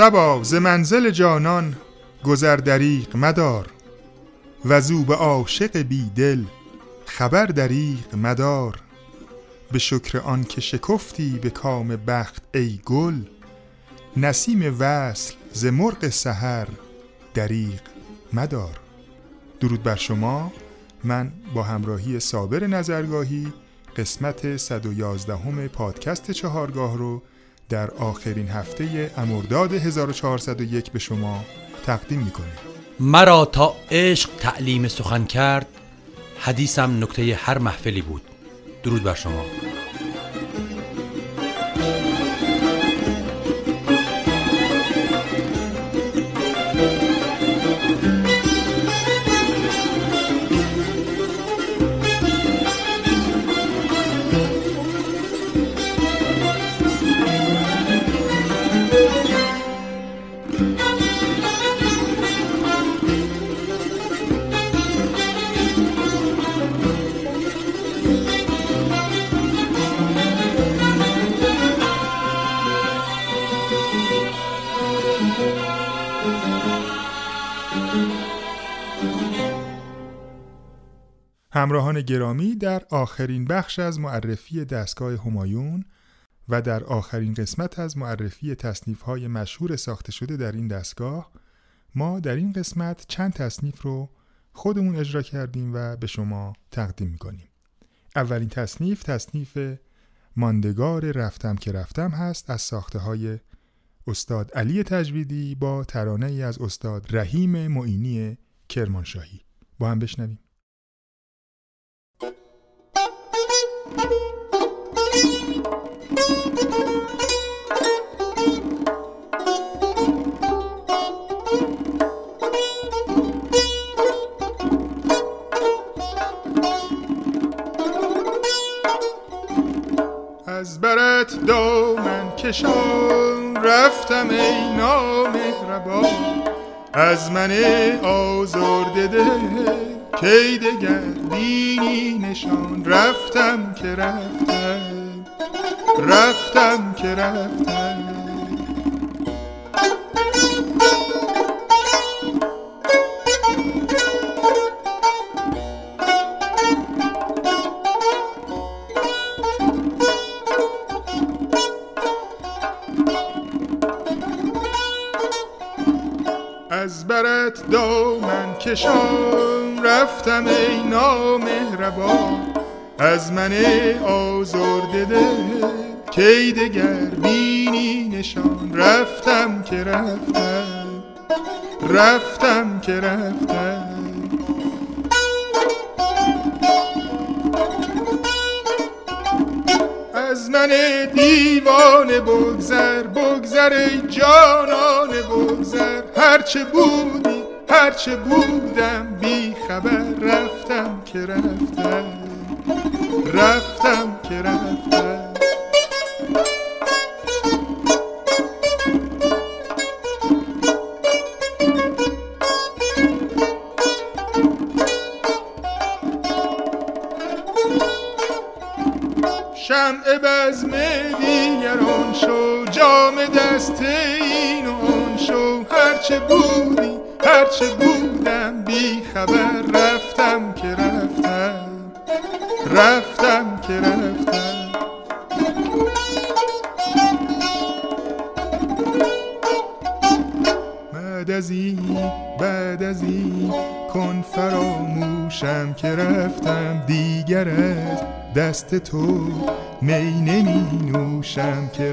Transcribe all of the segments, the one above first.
سبا ز منزل جانان گذر دریق مدار. وزو به عاشق بی دل خبر دریق مدار. به شکر آن که شکفتی به کام بخت ای گل نسیم وصل ز مرغ سحر دریق مدار. درود بر شما. من با همراهی صابر نظرگاهی قسمت 111 همه پادکست چهارگاه رو در آخرین هفته امرداد 1401 به شما تقدیم می‌کنیم. مرا تا عشق تعلیم سخن کرد حدیثم نکته هر محفلی بود. درود بر شما. همراهان گرامی در آخرین بخش از معرفی دستگاه همایون و در آخرین قسمت از معرفی تصنیف های مشهور ساخته شده در این دستگاه ما در این قسمت چند تصنیف رو خودمون اجرا کردیم و به شما تقدیم می‌کنیم. اولین تصنیف تصنیف ماندگار رفتم که رفتم هست از ساخته های استاد علی تجویدی با ترانه ای از استاد رحیم معینی کرمانشاهی. با هم بشنویم. از برت دامن کشان رفتم ای نامهربان. از من آزرده دل کی دگر بینی نشان. رفتم که رفتم رفتم که رفتم از برت دامن کشان رفتم ای نامهربان. از من آزرده دل کی دگر بینی نشان؟ رفتم که رفتم رفتم که رفتم. از من دیوانه بگذر بگذر ای جانان بگذر. هرچه بودی هرچه بودم بی خبر رفتم که رفتم. رفتم که رفتم. شمع بزم دیگران شو جام دست این آن شو. هرچه بودی هرچه بودم بی خبر تو می نمی نوشم که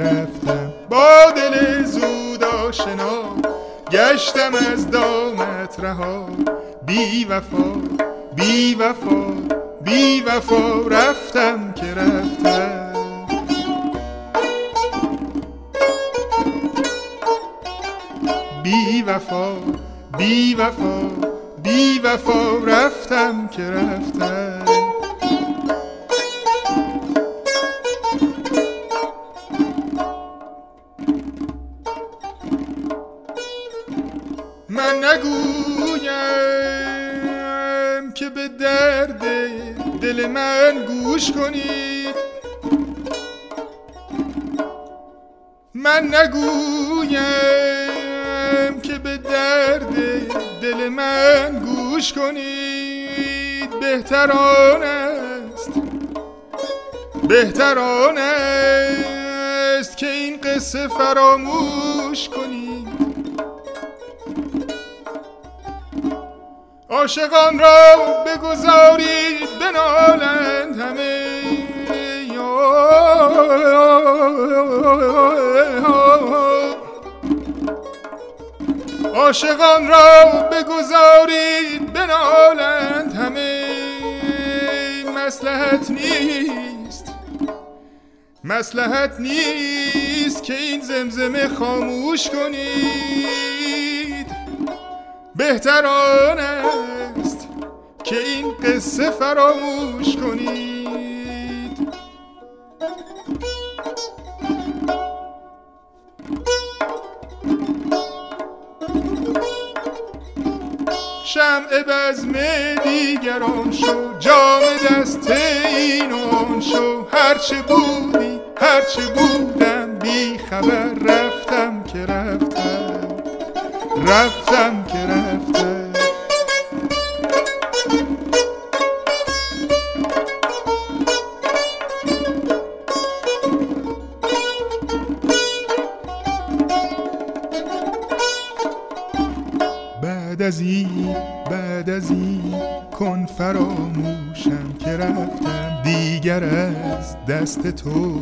نگویم که به درد دل من گوش کنید. من نگویم درد دل من گوش کنید. بهتران است بهتران است که این قصه فراموش کنید. عاشقان را بگذارید بنالند همه. عاشقان را بگذارید بنالند همه. مسلحت نیست مسلحت نیست که این زمزمه خاموش کنید. بهتران است که این قصه فراموش کنید. شمع بزم دیگران شو جام دست این آن شو. هرچه بودی هرچه بودم بی خبر رفتم که رفتم. رفتم از این بعد از این کن فراموشم که رفتم. دیگر از دست تو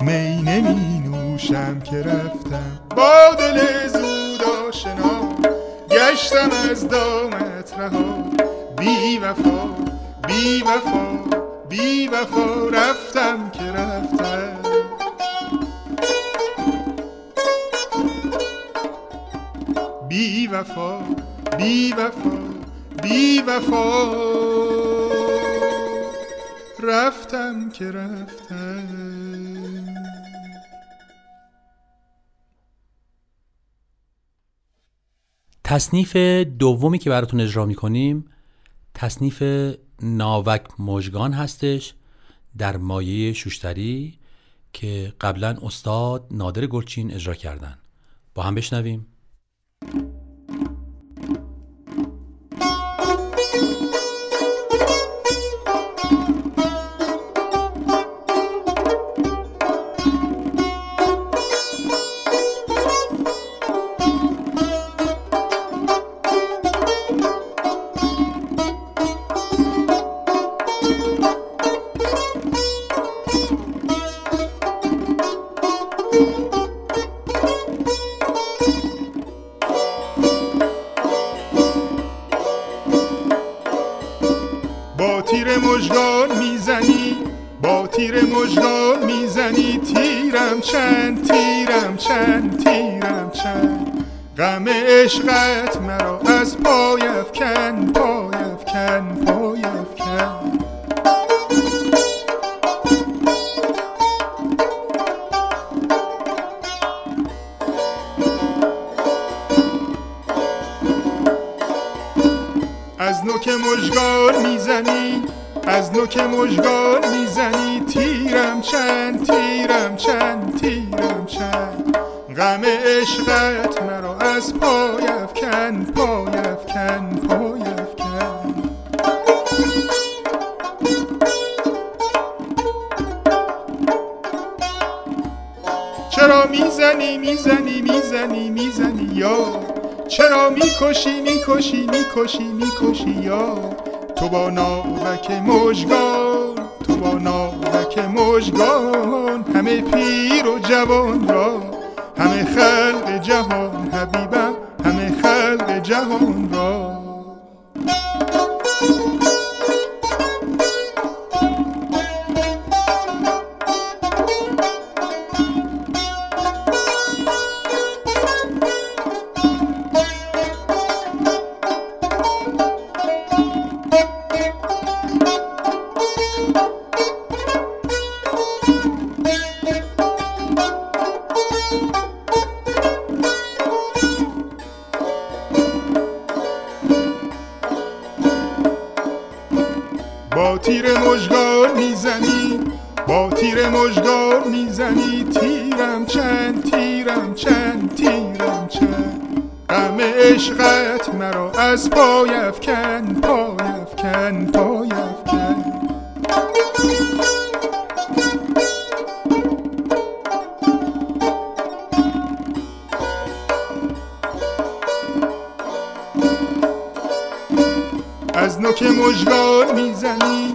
می نمی نوشم که رفتم. با دل زود آشنا گشتم از دامت رها. بی وفا بی وفا بی وفا. رفتم تصنیف دومی که براتون اجرا می‌کنیم تصنیف ناوک مژگان هستش در مایه شوشتری که قبلا استاد نادر گلچین اجرا کردن. با هم بشنویم. تیر مژگان می‌زنی با تیر مژگان می‌زنی. تیرم چند تیرم چند تیرم چند. غم عشقت مرا از پای افکن پای افکن پای افکن. از نوک مژگان می‌زنی از نوک مژگان می‌زنی تیرم چند تیرم چند تیرم چند. غم عشقت مرا از پای افکن پای افکن پای افکن. چرا می‌زنی می‌زنی می‌زنی می‌زنی یا؟ چرا می‌کشی می‌کشی می‌کشی می‌کشی یا؟ تو با ناوک مژگان تو با ناوک مژگان همه پیر و جوان را همه خلق جهان حبیبم همه خلق جهان را. با تیر مژگان می‌زنی با تیر مژگان می‌زنی تیرم چند تیرم چند تیرم چند. غم عشقت مرا از پای افکن پای افکن پای نوک مژگان می‌زنی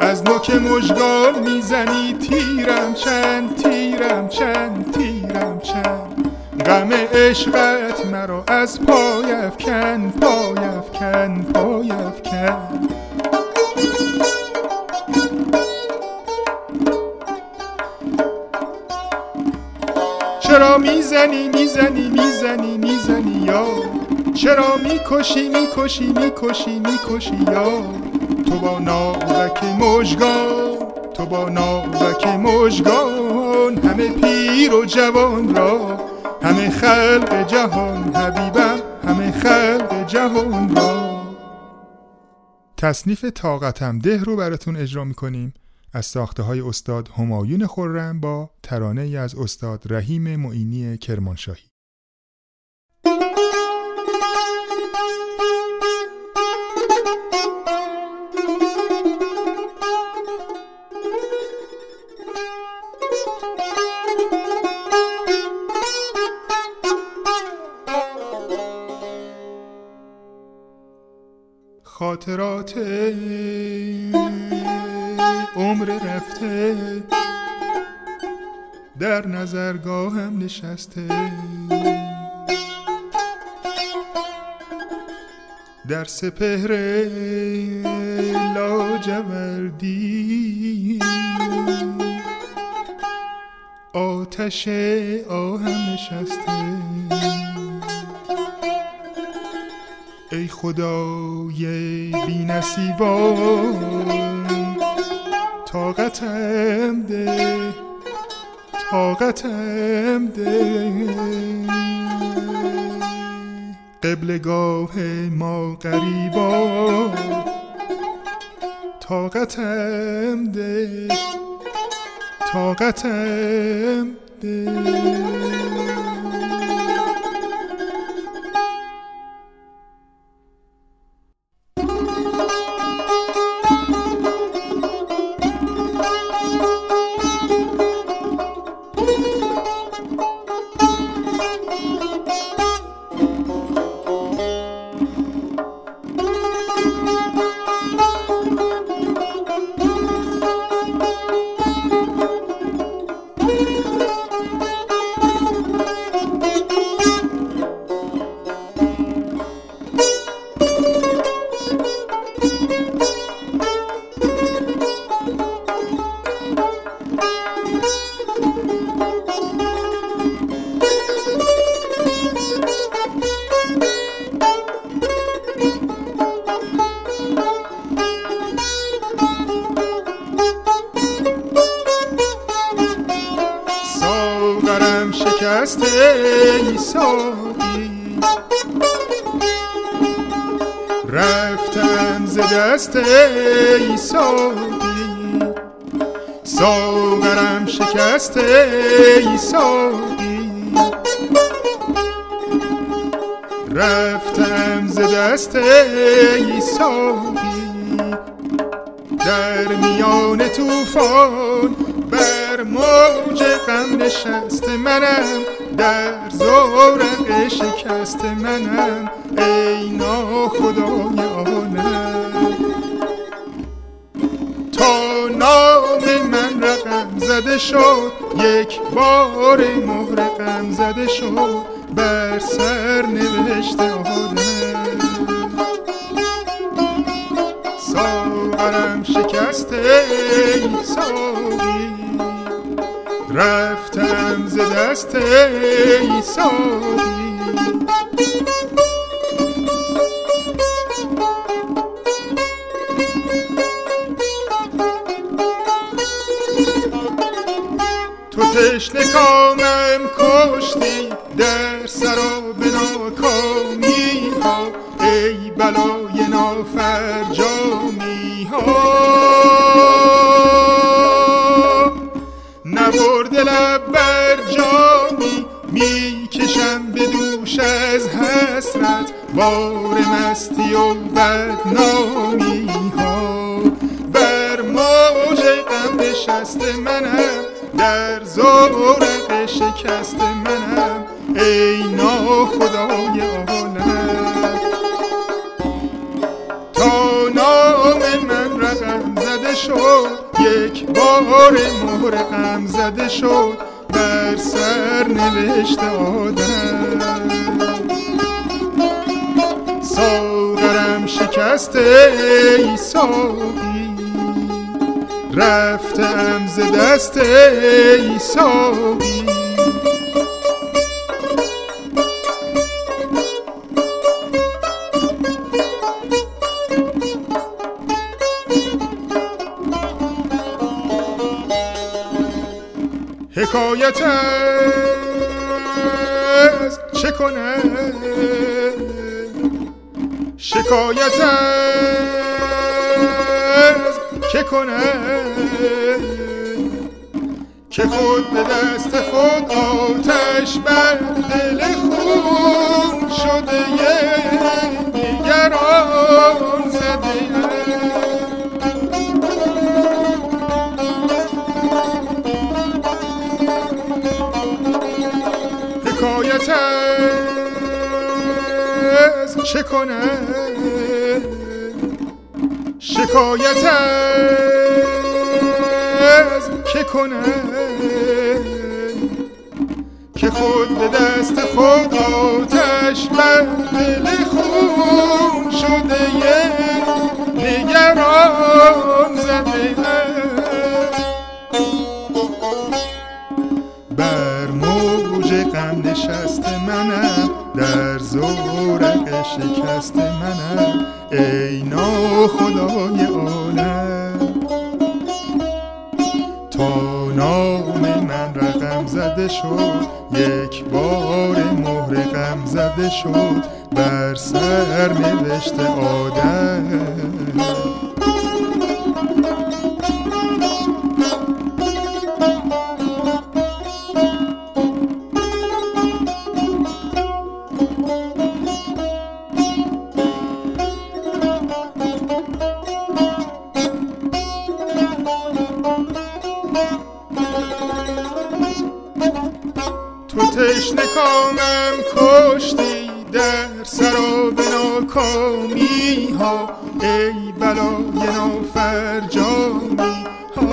از نوک مژگان می‌زنی. تیرم چند تیرم چند تیرم چند. غم عشقت مرا از پای افکن پای افکن پای افکن. چرا می‌زنی می‌زنی می‌زنی می‌زنی یا چرا می‌کشی می‌کشی می‌کشی می‌کشی یا؟ تو با ناوک مژگان تو با ناوک مژگان همه پیر و جوان را همه خلق جهان حبیبم همه خلق جهان را. تصنیف طاقتم ده رو براتون اجرا می‌کنیم. از ساخته های استاد همایون خورم با ترانه از استاد رحیم معینی کرمانشاهی. خاطرات عمر رفته. در نظرگاهم نشسته. در سپهر لاجوردی. آتش آهم نشسته. ای خدای بی نصیبان طاقتم ده طاقتم ده. قبلگاه ما قریبا طاقتم ده طاقتم ده. شکسته ای ساقی رفتم ز دست ای ساقی ساغرم شکسته ای ساقی رفتم ز دست ای ساقی در میان طوفان بر موج غم نشست منم در زورق شکست منم ای ناخدای عالم تا نام من رقم زده شد یک بار مهر غم زده شد بر سر نوشته آدم شکسته ای رفتم ز دست ای ساقی تو تشنه کامم کشتی در بدنامی ها بر موج غم نشست منم در زورق شکست منم. ای ناخدای عالم تا نام من رقم زده شد یک بار مهر غم زده شد بر سر نوشت آدم. ساغرم شکسته ای ساقی رفتم ز دست ای ساقی حکایت از چه کنه شکایت از که کنه که خود به دست خود آتش بر دل خون شده دیگران زده حکایت از چه کنه شکایت از که کنه؟ که خود به دست خود آتش بر دل خون شده نگران زده. ناخدای عالم. تا نام من رقم زده شد یک بار مهر غم زده شد بر سر نوشت آدم. تو تشنه کامم کشتی در سراب ناکامی ها. ای بلای نافرجامی ها.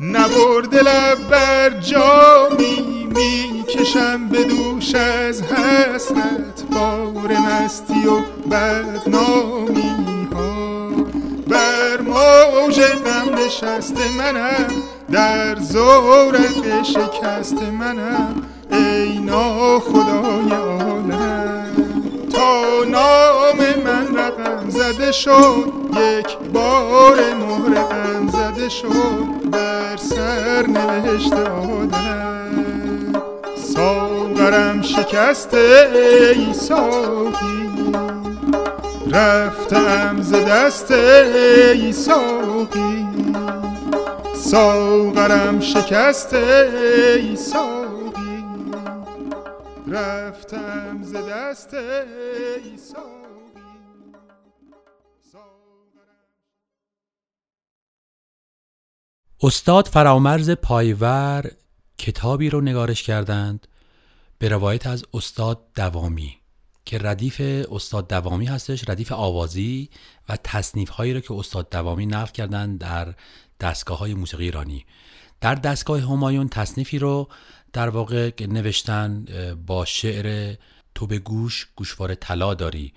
نبرد لب بر جامی می‌کشم به دوش از حسرت بار مستی و بدنامی ها. بر موج غم نشست منم در زورق شکست منم ای ناخدای عالم. تا نام من رقم زده شد یک بار مهر غم زده شد بر سر نوشت آدم. ساغرم شکسته ای ساقی. رفتم ز دست ای ساقی. ساغرم شکسته ای ساقی. رفتم ز دست ای ساقی. استاد فرامرز پایور کتابی رو نگارش کردند به روایت از استاد دوامی که ردیف استاد دوامی هستش ردیف آوازی و تصنیف هایی رو که استاد دوامی نقل کردن در دستگاه های موسیقی ایرانی. در دستگاه همایون تصنیفی رو در واقع نوشتن با شعر تو به گوش گوشوار طلا داری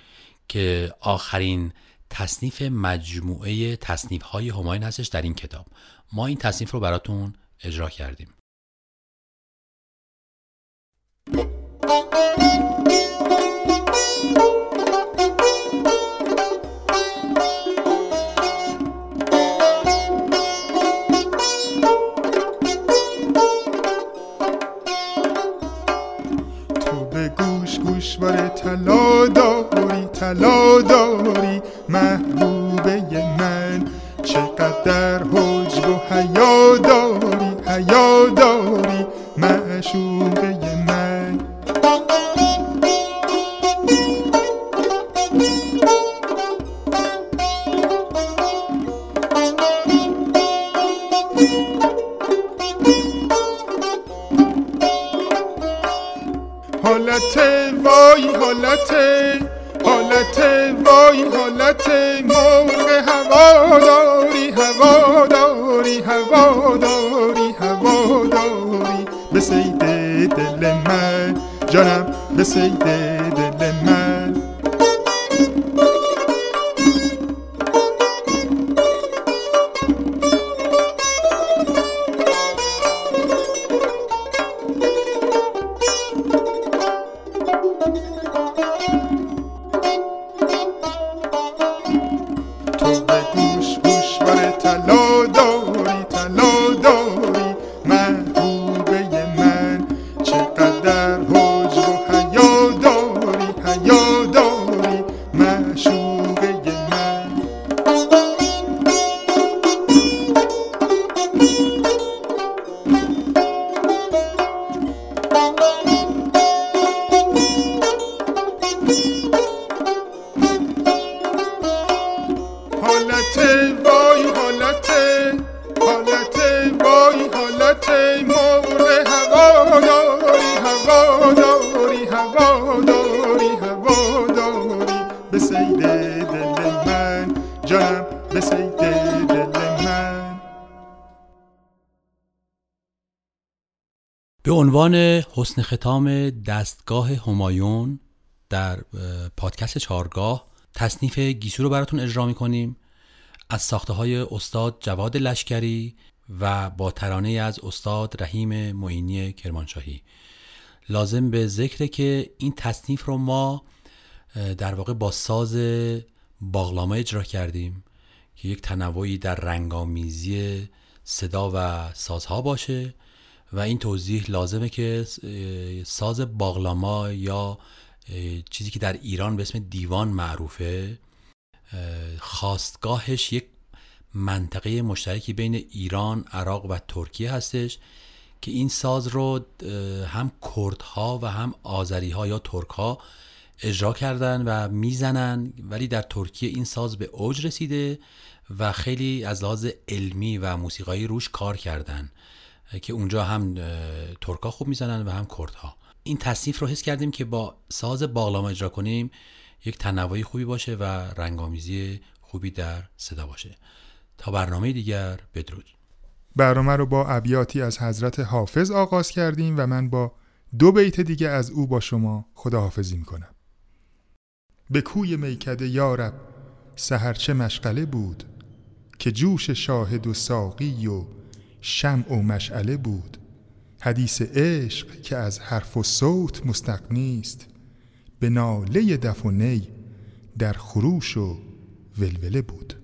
که آخرین تصنیف مجموعه تصنیف های همایون هستش در این کتاب. ما این تصنیف رو براتون اجرا کردیم. طلا داری طلا داری محبوبه من. چقدر حجب و حیا داری حیا داری معشوقه حالت وای حالت حالت وای حالت مرغ هواداری هواداری هواداری هواداری. به سید دل من جانم به سید دل من. عنوان حسن ختام دستگاه همایون در پادکست چارگاه تصنیف گیسو رو براتون اجرا می‌کنیم. از ساخته های استاد جواد لشکری و با ترانه از استاد رحیم معینی کرمانشاهی. لازم به ذکره که این تصنیف رو ما در واقع با ساز باغلاما اجرا کردیم که یک تنوعی در رنگامیزی صدا و سازها باشه. و این توضیح لازمه که ساز باغلاما یا چیزی که در ایران به اسم دیوان معروفه اه، خواستگاهش یک منطقه مشترکی بین ایران، عراق و ترکیه هستش که این ساز رو هم کردها و هم آذریها یا ترکها اجرا کردن و می‌زنن ولی در ترکیه این ساز به اوج رسیده و خیلی از لحاظ علمی و موسیقایی روش کار کردن. که اونجا هم ترکا خوب می‌زنن و هم کردها. این تصنیف رو حس کردیم که با ساز باغلاما اجرا کنیم یک تنوعی خوبی باشه و رنگامیزی خوبی در صدا باشه. تا برنامه دیگر بدرود. برنامه رو با ابیاتی از حضرت حافظ آغاز کردیم و من با دو بیت دیگه از او با شما خداحافظی می‌کنم. به کوی میکده یارب سهر چه مشغله بود که جوش شاهد و ساقی و شمع و مشعله بود. حدیث عشق که از حرف و صوت مستقنی است به ناله دف و نی در خروش و ولوله بود.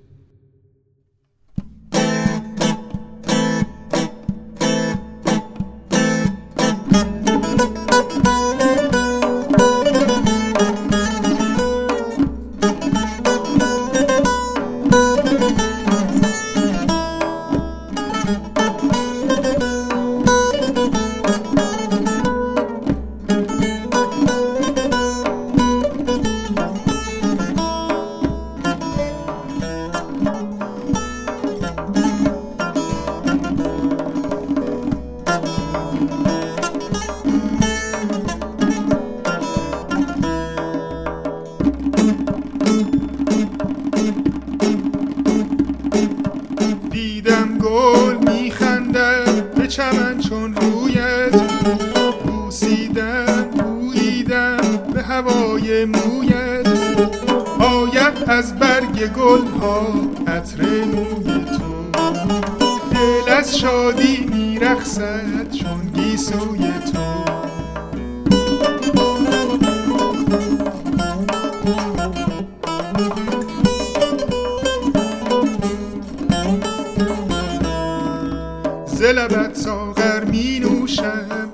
ز لبت ساغر می نوشم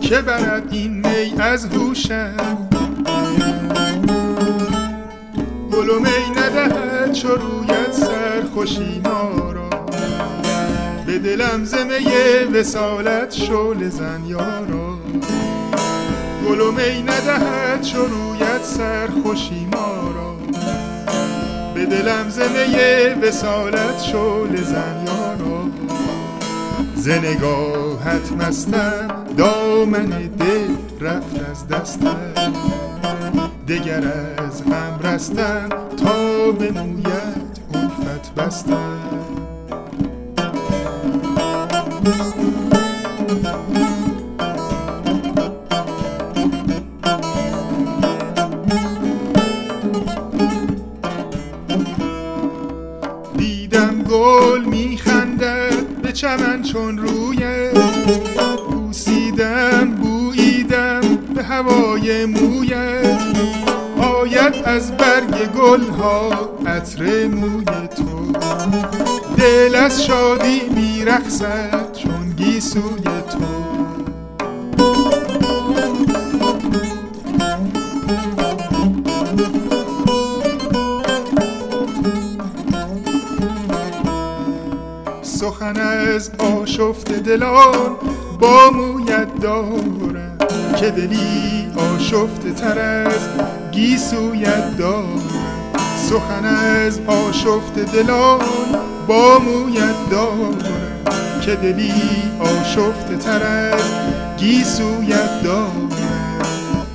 که برد این می از هوشم. گل و می ندهد چو رویت سرخوشی را به دلم زمه وسالت شول زن یارا. گل و می ندهد چو رویت سر خوشی ما را دلم زمه وسالت شول زن یارا ز نگاهت مستم دامن دل رفت از دستم. دگر از غم رستم تا به مویت الفت بستم. چمن چون رویت بوسیدم بوییدم به هوای مویت آید از برگ گل ها عطر موی تو. دل از شادی میرخصد چون گیسوی از آشفت دلان با مویت دارم که دلی آشفته تر از گیسویت دارم. سخن از آشفت دلان با مویت دارم که دلی آشفته تر از گیسویت دارم.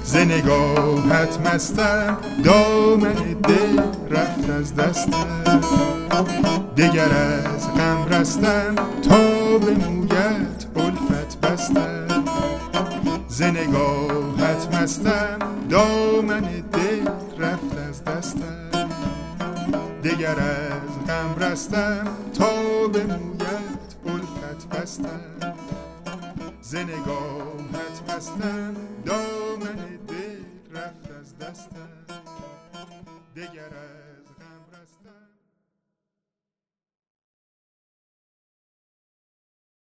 ز نگاهت مستم دامن دل رفت از دستم. دگر از غم رستم تا به مویت الفت بستم ز نگاهت مستم دامن دل رفت از دستم دگر از غم رستم تا به مویت الفت بستم ز نگاهت مستم دامن دل رفت از دستم دگر از